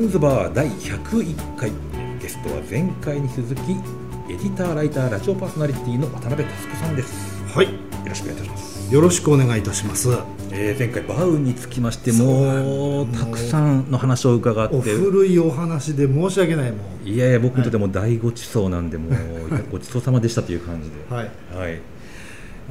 ズンズバー第101回。ゲストは前回に続きエディターライターラジオパーソナリティの渡辺佑さんです。はい。よろしくお願いいたします、よろしくお願いいたします。えー前回バウにつきましてもうたくさんの話を伺って。お古いお話で申し訳ないもん。いやいや僕にとっても大ごちそうなんで、もうごちそうさまでしたという感じで。はい。はい、あり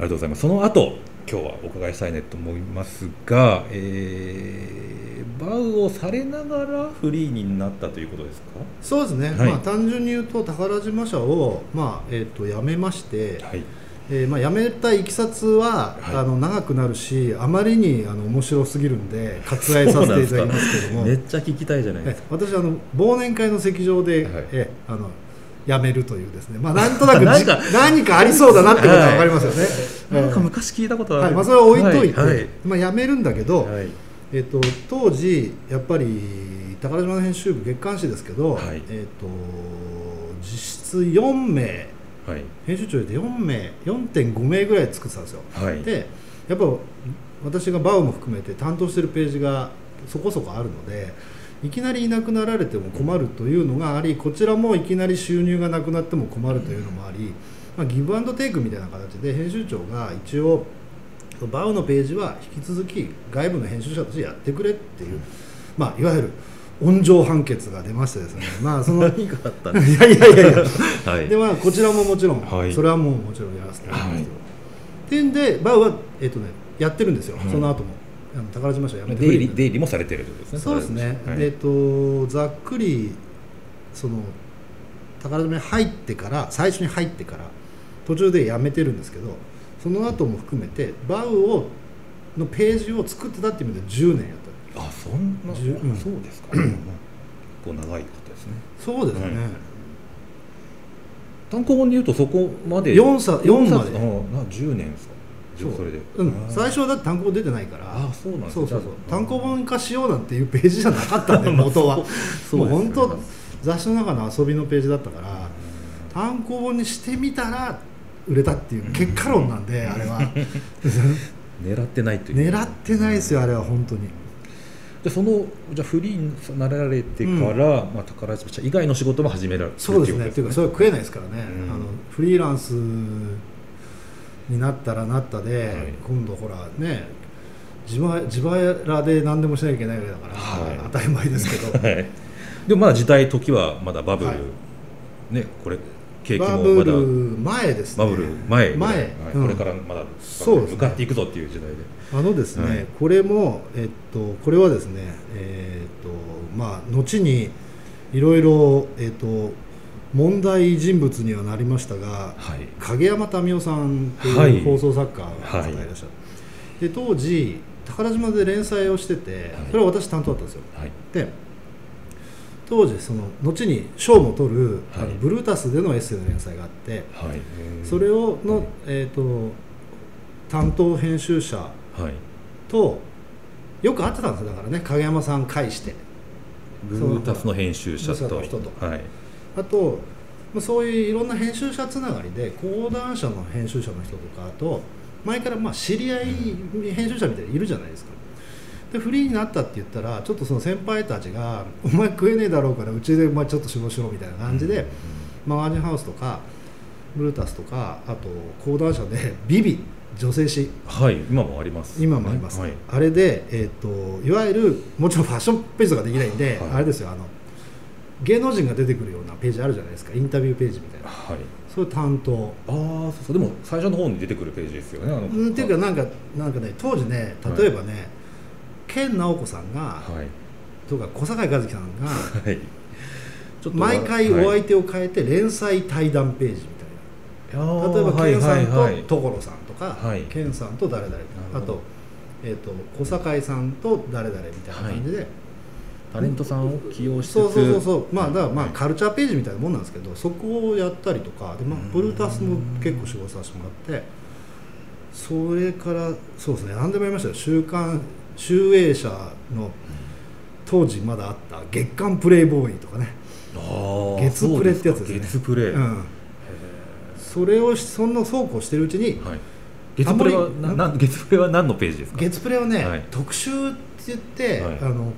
がとうございます。その後、今日はお伺いしたいねと思いますが、えー、バウをされながらフリーになったということですか？そうですね、はい。まあ単純に言うと宝島社をまあえっ、と辞めまして、はい。えーまあ辞めたいきさつは、はい。あの長くなるしあまりにあの面白すぎるんで割愛させていただきますけども。めっちゃ聞きたいじゃないですえか。私あの忘年会の席上で、はい。えあの辞めるというですね。まあなんとなく 何かありそうだなってことは分かりますよね、なんか昔聞いたことある。はい。まあ、それは置いといて、はい。はい。まあ、辞めるんだけど、はい。えっと当時やっぱり宝島の編集部月刊誌ですけど、はい。えっと実質4名はい。編集長で4名4.5名ぐらい作ってたんですよ、はい。でやっぱ私がバウも含めて担当してるページがそこそこあるのでいきなりいなくなられても困るというのがありこちらもいきなり収入がなくなっても困るというのもあり、まあ、ギブアンドテイクみたいな形で編集長が一応バウのページは引き続き外部の編集者としてやってくれっていう、まあ、いわゆる温情判決が出ましてですね。まあその何があったんですいやいやいやいや。か。はい。でまあこちらももちろん、はい。それはもうもちろんやらせてもらいますけど、はい。っていうんでバウは、えっとね、やってるんですよ、はいその後も。あの宝島社辞めて出入り出入りもされてることですね。そうですね、はいでえっとざっくりその宝島に入ってから最初に入ってから途中で辞めてるんですけどその後も含めてバウをのページを作ってたっていう意味で10年やった。あ、そんな、うん。そうですか。結構長いことですね。そうですね、はい単行本で言うとそこまで？4冊4まであな10年ですか。そう。それで、うん。最初はだって単行本出てないから。あそうなんですそうそうそう。単行本化しようなんていうページじゃなかったんで 元は。そう本当雑誌の中の遊びのページだったから単行本にしてみたら売れたっていう結果論なんで あれは。狙ってないという。狙ってないですよあれは本当に。でそのじゃあフリーになられてから、まあ、宝島社以外の仕事も始められるそうですね。っていうかそれは食えないですからね、うん。あのフリーランスになったらなったで、はい。今度ほらね自腹自腹で何でもしなきゃいけないわけだから、はい。当たり前ですけど。はい。でもまだ時代時はまだバブル、はい。ねこれ景気バもまだブル前ですね。バブル前前。はい。うん。これからまだ向かっていくぞっていう時代で。あのですね、はい。これも、えっと、これはですね、えっとまあ、後にいろいろ、えっと、問題人物にはなりましたがはい。影山民生さんとはいい。う放送作家がいらっしゃる、で当時宝島で連載をしててそれは私担当だったんですよ。はい。で当時その後に賞も取る、あのはいブルータスでのエッセイの連載があってはい。それをの、えっと担当編集者はい。とよく会ってたんですよ。だからね影山さん介して。ブルータスの編集者と。人と。はい。あとまあそういういろんな編集者つながりで講談社の編集者の人とかあと前からまあ知り合い編集者みたいにいるじゃないですかでフリーになったって言ったらちょっとその先輩たちが「お前食えねえだろうからうちでお前ちょっと仕事しろ」みたいな感じで、まあ、ワージンハウスとかブルータスとかあと講談社でビビ女性誌。はい今もあります。今もあります、はい。あれで、えー、といわゆるもちろんファッションページとかできないんで、はい。あれですよあの芸能人が出てくるようなページあるじゃないですか。インタビューページみたいな。はい。それ担当。ああそうそう。でも最初の方に出てくるページですよねあのうんっていうかなんかなんかね当時ね例えばね、健直子さんが、はい。とか小坂井和樹さんがはい。ちょっと毎回おはい相手を変えて連載対談ページみたいな、あー例えばはい健さんはい。はいと所さんとか、はい。健さんと誰々るあと,、えー、と小坂井さんと誰々みたいな感じで、タレントさんを起用しつつ。そうそうそうそう。まあだからまあはい。カルチャーページみたいなもんなんですけどそこをやったりとか。で、まあうん、ブルータスも結構仕事させてもらって。それからそうですね。何でもやりましたよ。週刊集英社の当時まだあった月刊プレイボーイとかね、月プレってやつですね。月プレ、うん、それをしそんなそうこうしてるうちにはい。月プレはな月プレは何のページですか？月プレはね、はい。特集って言って、はい。あの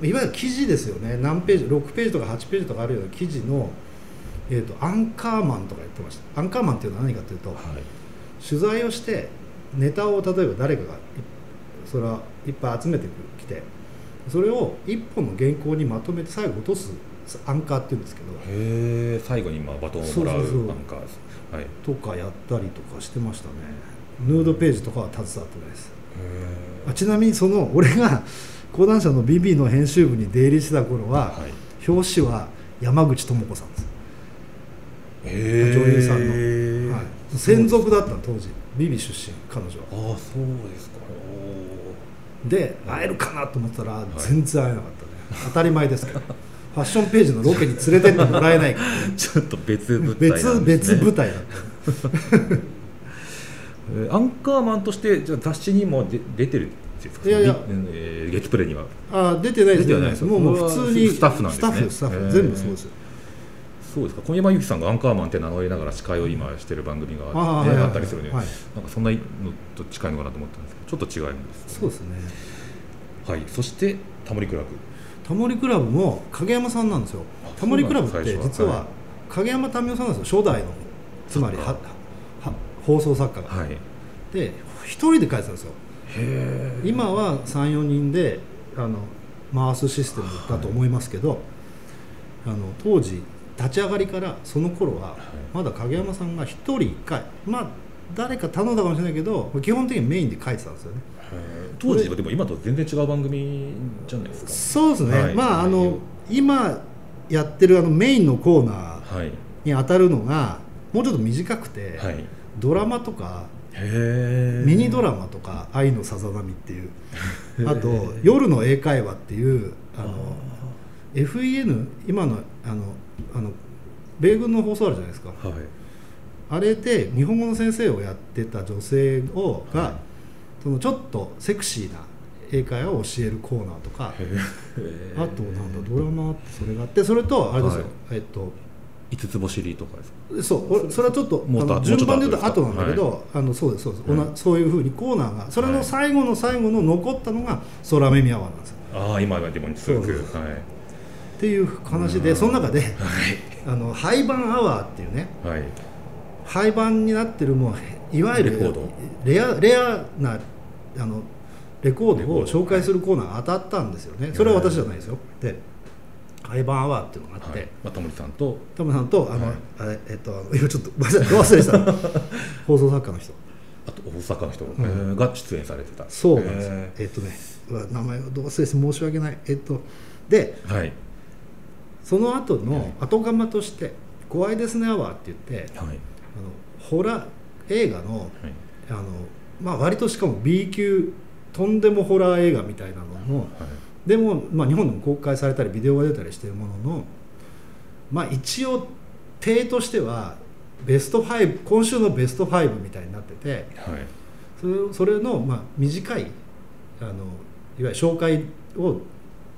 いわゆる記事ですよね。何ページ6ページとか8ページとかあるような記事の、えー、とアンカーマンとか言ってました。アンカーマンっていうのは何かというと、はい。取材をしてネタを例えば誰かがいそれはいっぱい集めてきてそれを一本の原稿にまとめて最後落とすアンカーっていうんですけど。へえ最後にまあバトンをもらうアンカーはい。へとかやったりとかしてましたね。ヌードページとかは携わってないです。えあちなみにその俺が講談社の BB の編集部に出入りしてた頃は、はい。表紙は山口智子さんです、へ女優さんの。のはい、専属だったの当時 BB 出身彼女は。ああそうですか。おで会えるかなと思ったら全然会えなかったね、当たり前ですけど。ファッションページのロケに連れてってもらえないから、ー ちょっと別舞台ね、別別舞台だった。えーアンカーマンとしてじゃあ雑誌にもで出てるんですか？いやいや。リえー月プレには。あ出てないです。出てはないです。もうもう普通にスタッフなんですね。スタッフスタッフ。全部そうです。よそうですか。小山由紀さんがアンカーマンって名乗りながら司会を今してる番組がねああったりするので、はい。なんかそんなのと近いのかなと思ったんですけどちょっと違うんですそうですね。はい。そしてタモリクラブ。タモリクラブも影山さんなんですよ。あタモリクラブって実は影山民生さんなんですよ。初代の。つまりはは放送作家が、はい。へで一人で書いてたんですよ。え今は34人であの回すシステムだと思いますけど、あの当時立ち上がりからその頃はまだ影山さんが一人一回まあ誰か頼んだかもしれないけど基本的にメインで書いてたんですよね。当時はでも今と全然違う番組じゃないですか。そうですね、はい。まああの今やってるあのメインのコーナーはい。に当たるのがもうちょっと短くて、はい。ドラマとかミニドラマとか「愛のさざ波」っていう。あと「夜の英会話」っていうあの FEN 今のあのあの米軍の放送あるじゃないですか。はい。あれで日本語の先生をやってた女性をが、はい。そのちょっとセクシーな英会話を教えるコーナーとかあとなんだドラマってそれがあってそれとあれですよ、はい。えっと五つ星入りとかですか？そう俺それはちょっと順番で言うと後なんだけど、あのそうですそうです、うんおなそういうふうにコーナーがそれの最後の最後の残ったのが「空耳アワー」なんですよ。ああ今でも続く。そうそう。はいっていう話で、うん。その中ではい。あの廃盤アワーっていうねはい。廃盤になってるもういわゆるレアレアなあのレコードを紹介するコーナーが当たったんですよね。それは私じゃないですよ。で廃盤アワーっていうのがあって、はい。まあタモリさんと。タモさんとあの、はい。あれえっと今ちょっとごめんなさい。ど忘れした。放送作家の人。あと大阪の人、が出演されてた。そうなんですよ、へえっとね名前をど忘れして申し訳ない。えっとでーはいその後の後釜として「怖いですねアワー」って言ってはい。あのホラー映画のはい。あの、まあ、割としかも B 級とんでもホラー映画みたいなののはい。でも、まあ、日本でも公開されたりビデオが出たりしているものの、まあ、一応体としてはベスト5今週のベスト5みたいになっててそれの、まあ、短いあのいわゆる紹介を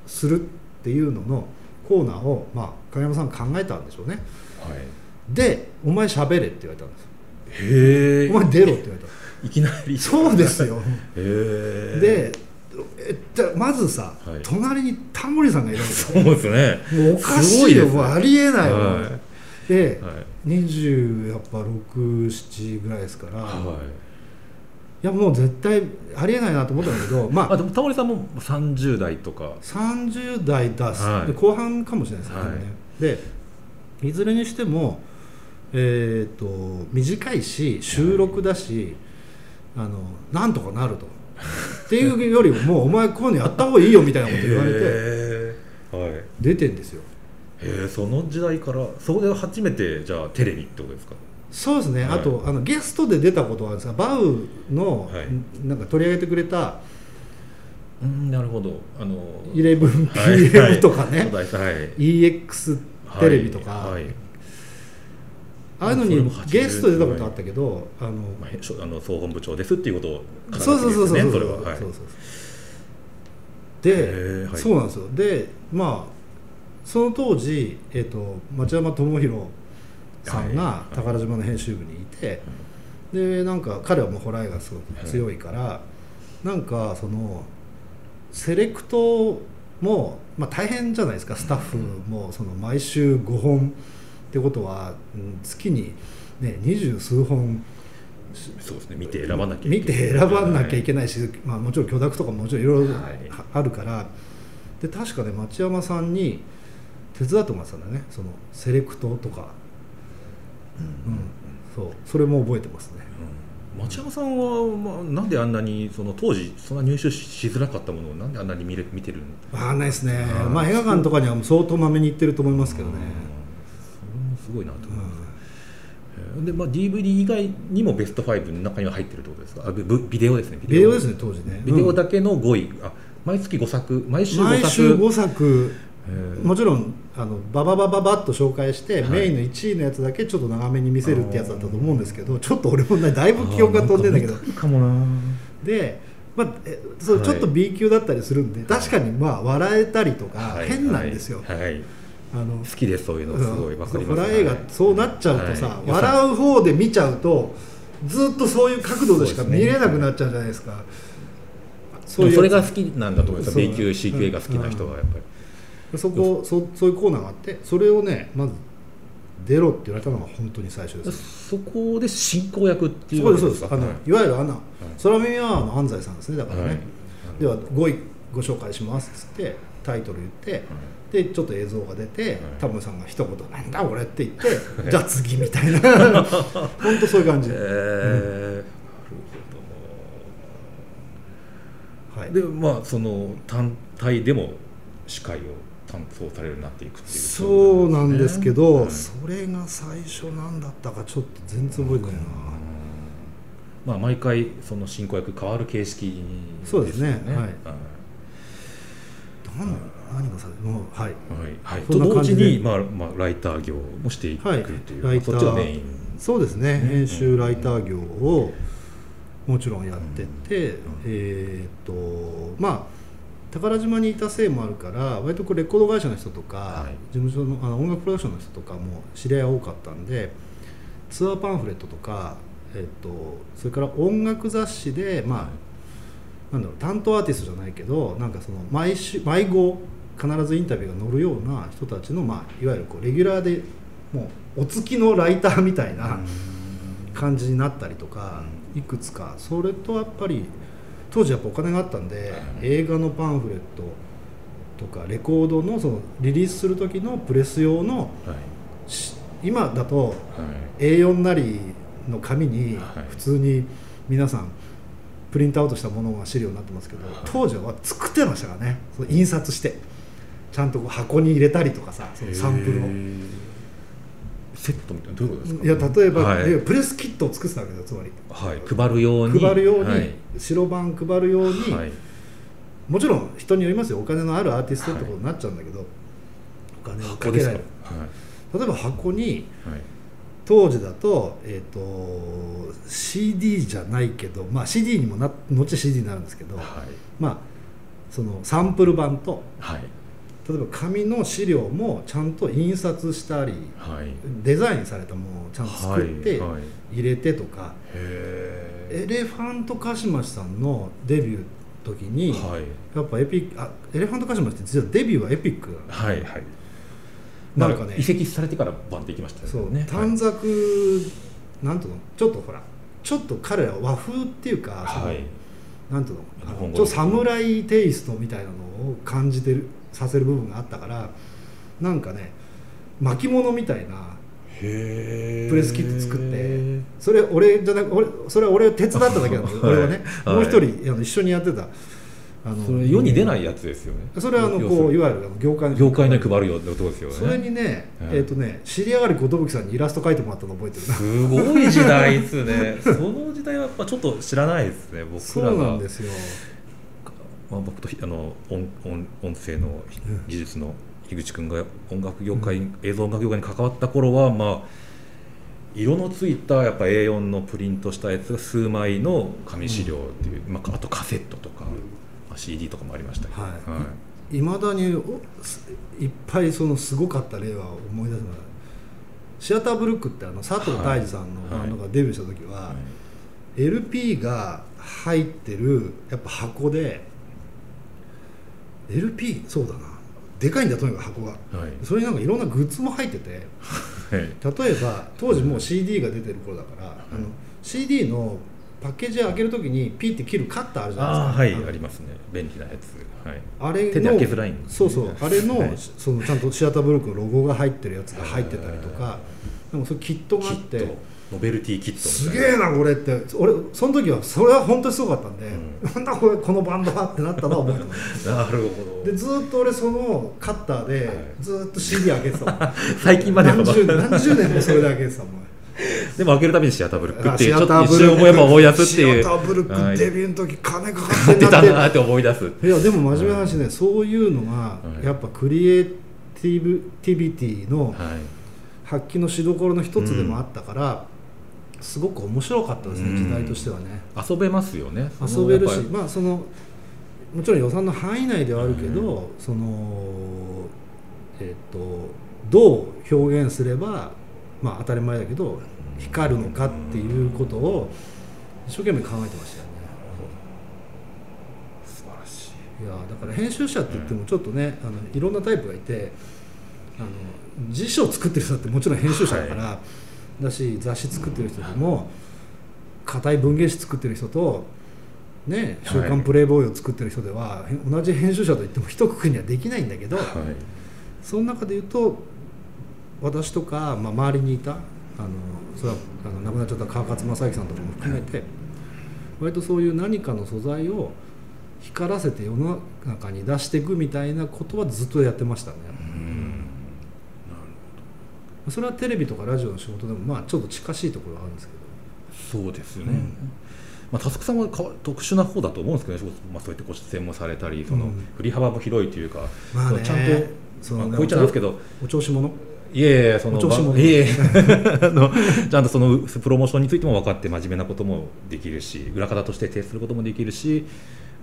するっていうののコーナーを、まあ、影山さん考えたんでしょうね。はい。で「お前喋れ」って言われたんですへえお前出ろって言われた。いきなり。そうですよ。へえでえじゃあまずさ、はい。隣にタモリさんがいるんですそうですね。もうおかしいよ。ね。もうありえないよ、はで、はい。20やっぱ67ぐらいですから、い、はいやもう絶対ありえないなと思ったんだけどまあ。あでもタモリさんも30代とか。30代だし、はい。で後半かもしれないですね,、はい。でいずれにしてもえっ、と短いし収録だし、あのなんとかなると。っていうよりももうお前こういうのやった方がいいよみたいなこと言われてはい。出てんですよ。へえその時代からそこで初めてじゃあテレビってことですか？そうですね、はい。あとあのゲストで出たことはあるんですがバウの、はい。なんか取り上げてくれたうんなるほど。あの 11PM とかね、はい。EX テレビとか、はい。はい。ああいうのにそれも80ゲストで出たことあったけど、あのまああの総本部長ですっていうことをそうそうそうそう。そうそれは。はい。そうそうそう。へで、ーはい。そうなんですよ。でまあその当時、えっと町山智博さんがはい。宝島の編集部にいて、でなんか彼はもうホラー映画すごく強いから、なんかそのセレクトもう、まあ、大変じゃないですか。スタッフもその毎週5本ってことはうん月に、ね、二十数本そうですね。見て選ばなきゃいけない。見て選ばなきゃいけないし、まあ、もちろん許諾とかももちろんいろいろはい。あるからで確かね町山さんに手伝ってもらってたんだよね。そのセレクトとか、うんそう。それも覚えてますね。うん。町山さんは、まあ、なんであんなにその当時そんな入手ししづらかったものをなんであんなに見れ見てるんわかんないですね。まあ映画館とかにはもう相当まめに行ってると思いますけどね、うん。それもすごいなと思います、うえーで、まあ、DVD 以外にもベスト5の中には入ってるってことですか？あビビデオですねビデオ。ですね当時ね。ビデオうん。だけの5位、あ毎月5作？毎週5作？毎週5作。えーもちろんあのバババババッと紹介して、はい。メインの1位のやつだけちょっと長めに見せるってやつだったと思うんですけどちょっと俺もねだいぶ記憶が飛んでんだけど。かもな。で、まあ、えそうはい。ちょっと B 級だったりするんで、確かにまあ笑えたりとかはい。変なんですよ、はい。はい。あの好きですそういうのすごいわかりますホラー映画そうなっちゃうとさ、はい。笑う方で見ちゃうとずっとそういう角度でしか見れなくなっちゃうじゃないですか。でもそれが好きなんだと思いますそう B 級 C 級映画好きな人はやっぱり、そこそそういうコーナーがあってそれをねまず出ろって言われたのが本当に最初ですそこで進行役っていうそうですそうです。かあの、はい。い、わゆるアナ。空耳アワーの安西さんですね。だからね、はい。では5位ご紹介しますっつってタイトル言って、でちょっと映像が出て、タモリさんが一言「なんだこれ」って言って「じゃあ次」みたいな。本当そういう感じ、えー。はい、でまあその単体でも司会を担当されるようになっていくっていう。そうなんですけど、はいそれが最初なんだったかちょっと全然覚えてないな、まあ毎回その進行役変わる形式そうですね。よはい。なん何がさもうはい。はい。はい。そと同んな感じで。時に、まあまあ、ライター業もしていくはいとい。う、ライター。そっちがメイン。そうですね、ね編集ライター業をもちろんやってって、えーっとまあ宝島にいたせいもあるから割とこうレコード会社の人とか、はい。事務所のあの音楽プロダクションの人とかも知り合いが多かったんでツアーパンフレットとか、えーっとそれから音楽雑誌でまあなんだろう担当アーティストじゃないけどなんかその毎週毎号必ずインタビューが載るような人たちの、まあ、いわゆるこうレギュラーでもうお付きのライターみたいな感じになったりとか、いくつか。それとやっぱり当時やっぱお金があったんで、映画のパンフレットとかレコードのそのリリースする時のプレス用の今だとはい。A4 なりの紙にはい。普通に皆さんプリントアウトしたものが資料になってますけど、当時は作ってましたからね。その印刷してちゃんとこう箱に入れたりとかさそのサンプルを。セットみたいなどういうことですか？いや例えば、はい。プレスキットを作ってたわけですよつまり。はい、配るように。配るように、はい。白番配るように、はい。もちろん人によりますよお金のあるアーティストってことになっちゃうんだけど、お金をかけられるはい。例えば箱にはい。当時だと,、えー、と CD じゃないけど、まあ、CD にもな後 CD になるんですけど、はい。まあそのサンプル版とはい例えば紙の資料もちゃんと印刷したりはい。デザインされたものをちゃんと作ってはいはい。入れてとか、へエレファントカシマシさんのデビューの時に、ーはい。やっぱエピックあエレファントカシマシって実はデビューはエピック。なのはいはい。なんかね。移籍されてからバンっていきましたよそうね短冊、なんていうの？ちょっとほらちょっと彼らは和風っていうか、はい。なんていうの？ちょっと侍テイストみたいなのを感じてるさせる部分があったからなんかね巻物みたいなへプレスキット作ってそれ俺じゃなく俺それは俺手伝っただけなんだけど、はい。俺はね、はい。もう一人あの一緒にやってたあのそれ世に出ないやつですよね。それはあのこういわゆる業界の業界に配るよってことですよね。それにね、はい。えっ、とね知り上がり寿さんにイラスト描いてもらったの覚えてる。な すごい時代ですね。その時代はやっぱちょっと知らないですね僕そらが。うなんですよまあ、僕とひあの音音音声の技術の樋口君が音楽業界、映像音楽業界に関わった頃はまあ色のついたやっぱ A4 のプリントしたやつが数枚の紙資料っていう、まあ、あとカセットとか、まあ、CD とかもありましたけど、はい。い。まだにいっぱいそのすごかった例は思い出すのがシアターブルックってあの佐藤大二さんのバンドがデビューした時は、はい。LP が入ってるやっぱ箱で LP そうだな。でかいんだとにかく箱が。はい。それになんかいろんなグッズも入ってて。はい。例えば当時もう CD が出てる頃だから、あの CD のパッケージ開けるときにピッて切るカッターあるじゃないですか。はいありますね。便利なやつ。はい。あれの手で開けづらいんですそうそう。あれの,、はい。そのちゃんとシアターブロックのロゴが入ってるやつが入ってたりとかでもそれキットがあってノベルティキットすげえなこれって。俺その時はそれは本当にすごかったんで、なんだこれこのバンドはってなったのは覚えてます。なるほど。でずーっと俺そのカッターでずーっと CD 開けてたもん。最近までは何十年何十年もそれで開けてたもん。でも開けるたびにシアターブルックっていうちょっと一瞬思えば思い出すっていう。シアターブルッはいクデビューの時金かか買ってたなって。思い。出すいやでも真面目な話ね、そういうのがはい。やっぱクリエイティブティビティのはい。発揮のしどころの一つでもあったから、すごく面白かったですね、うん。時代としてはね。遊べますよね。遊べるしまあそのもちろん予算の範囲内ではあるけど、そのえっ、とどう表現すればまあ当たり前だけど光るのかっていうことを一生懸命考えてましたよね。り素晴らしい。いやだから編集者って言ってもちょっとね、あのいろんなタイプがいてあの辞書を作ってる人だってもちろん編集者だから、だし雑誌作ってる人でも硬い文芸誌作ってる人とね「週刊プレイボーイ」を作ってる人では、へ同じ編集者といっても一括りにはできないんだけど、はい。その中で言うと私とか、まあ、周りにいたあのそれはあの亡くなっちゃった川勝正幸さんとかも含めて割とそういう何かの素材を光らせて世の中に出していくみたいなことはずっとやってましたね。うんそれはテレビとかラジオの仕事でもまあちょっと近しいところはあるんですけど。そうですよね、まあ、タスクさんは特殊な方だと思うんですけどね、まあ、そうやってご出演もされたりそのうん。振り幅も広いというか、まあねちゃんと、そのまあ、こう言っちゃなんですけど。お調子者。いえいえそのお調子者。ばいえいえ ちゃんとそのプロモーションについても分かって真面目なこともできるし裏方として提出することもできるし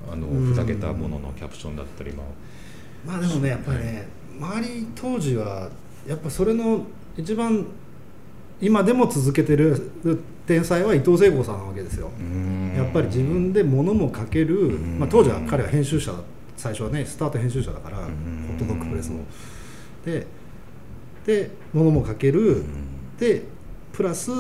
あのうん。ふざけたもののキャプションだったり、まあ、まあでもねやっぱりね、周り当時はやっぱそれの一番今でも続けてる天才は伊藤聖子さんなわけですよ。やっぱり自分で物も書ける、ん。まあ、当時は彼は編集者だ最初はねスタート編集者だから、ん。ホットドッグプレスの。でで物も書ける、でプラス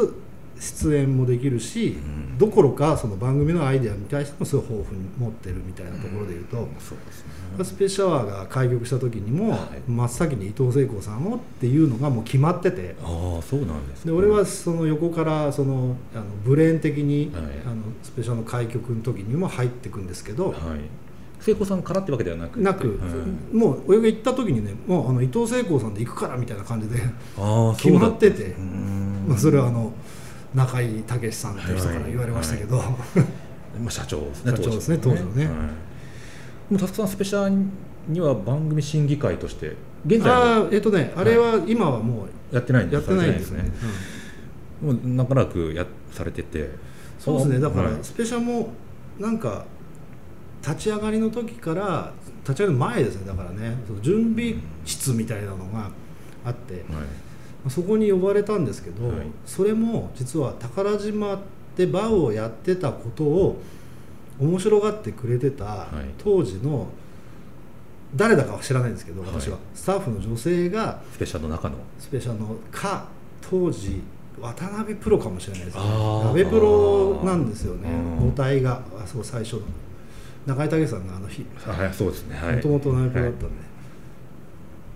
出演もできるし、ん。どころかその番組のアイデアに対してもすごい豊富に持ってるみたいなところでいうと、そうですね。スペースシャワーが開局した時にも、はい。真っ先に伊藤聖子さんをっていうのがもう決まってて。ああそうなんですね。で俺はその横からそのあのブレーン的に、はい。あのスペシャルの開局の時にも入っていくんですけど、はい。聖子さんからってわけではなくなく、はい。もう俺が行った時にねもうあの伊藤聖子さんで行くからみたいな感じで、決まってて。うん。まあ、それはあの中井武さんっていう人から言われましたけど、まあ、社長ですね 社長ですね当時のね。はい、でもタスクさんスペシャルには番組審議会として現在あはあえっとねあれは今はもやってないんうやっですてないんですね、もう長らくやされてて。そうですね。だからはい。スペシャルもなんか立ち上がりの時から立ち上がりの前ですねだからね。その準備室みたいなのがあって。はいそこに呼ばれたんですけど、はい。それも実は宝島でバウをやってたことを面白がってくれてたい。当時の誰だかは知らないんですけどはい。私は、スタッフの女性がスペシャルの中の。スペシャルのか当時渡辺プロかもしれないですね。あー。鍋プロなんですよね。うん母体が。あそう最初の。中井武さんがあの日。はいそうですね。はい。もともと鍋プロだったんで、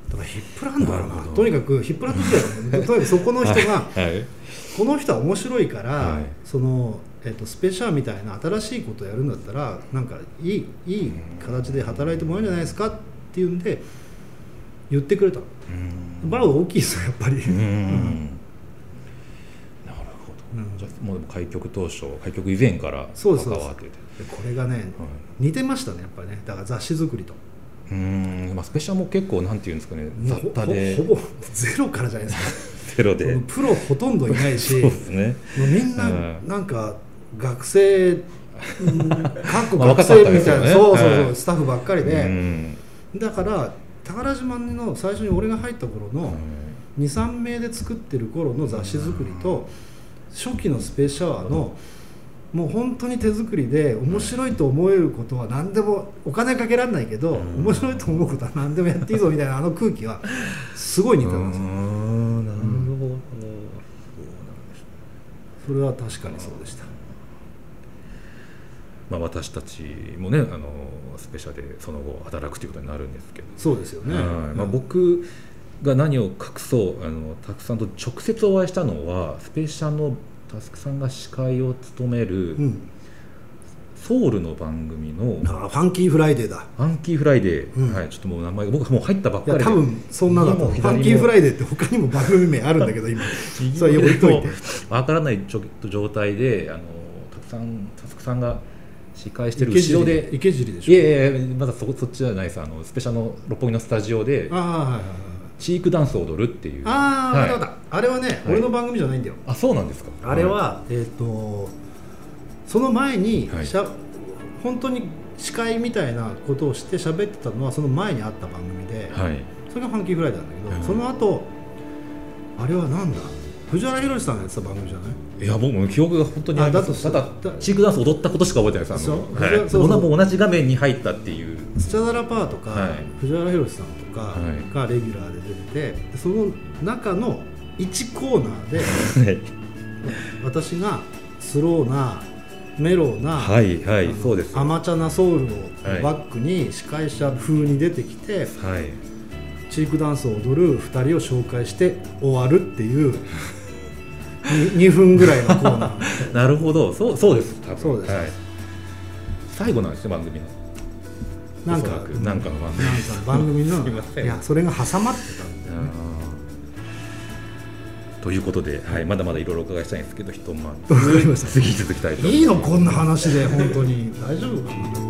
だからヒップランドかな。とにかくヒップランド時代とにかくそこの人が、はい。はいこの人は面白いから、はい。その、えっとスペシャルみたいな新しいことをやるんだったらなんかいいいい形で働いてもらえるんじゃないですかっていうんで言ってくれた。うん。バーは大きいですよやっぱり、うん。うん。なるほど、うん。じゃあもうでも開局当初開局以前から関わってて。でこれがねはい。似てましたねやっぱりね。だから雑誌作りとうん。まあスペシャルも結構なんていうんですかね雑多でほほぼゼロからじゃないですか。ゼロで。プロほとんどいないしそうですね。みんなうん。なんか学生うん かっこまあ学生みたいな、そうそうそう、はい。スタッフばっかりで、うん。だから宝島の最初に俺が入った頃の23名で作ってる頃の雑誌作りと初期のスペースシャワーのもう本当に手作りで面白いと思えることは何でもお金かけられないけど、うん。面白いと思うことは何でもやっていいぞみたいなあの空気はすごい似てます、んなるほど、それは確かにそうでした。まあ、私たちもねあのスペシャでその後働くということになるんですけど、そうですよね、はい。まあ、僕が何を隠そうあのたくさんと直接お会いしたのはスペシャのたくさんが司会を務めるうん、ソウルの番組のあファンキーフライデーだ「ファンキーフライデー」うん。はい、ちょっともう名前僕はもう入ったばっかりで。多分そんなだファンキーフライデーって他にも番組名あるんだけど今。右それ置いといて。わからないちょっと状態であのたくさんたくさんが司会してる後ろで池尻で。しょ？いやいやいやまだそこそっちじゃないです。あのスペシャルの六本木のスタジオでああはいはいはいチークダンスを踊るっていう。ああ、はい。わかったあれはね、俺の番組じゃないんだよ。あそうなんですか。あれは、えっ、とその前に、はい。しゃ本当に司会みたいなことをして喋ってたのはその前にあった番組で、はい。それがファンキーフライなんだけど、うんその後あれはなんだ？藤原宏さんがやってた番組じゃない？いや僕も記憶が本当にあだとただだチークダンス踊ったことしか覚えてないです。あのそうはいそう。そう同じ画面に入ったっていう。スチャダラパーとか、はい。藤原宏さんとかはい。がレギュラーで出てて、その中の1コーナーではい。私がスローなメローな、はいはいそうです。甘茶なソウルをはい。バックに司会者風に出てきて、はい。チークダンスを踊る2人を紹介して終わるっていう 2, 分ぐらいのコーナー。なるほど。そうそうです。多分。そうです。はい、最後なんですね番組のなんかなんかの番組なんか番組のすいやそれが挟まってたんだよ。ねということで、はい、まだまだいろいろお伺いしたいんですけどひとまわかりました。次続きたいと思います。いいの？こんな話で本当に。大丈夫かな？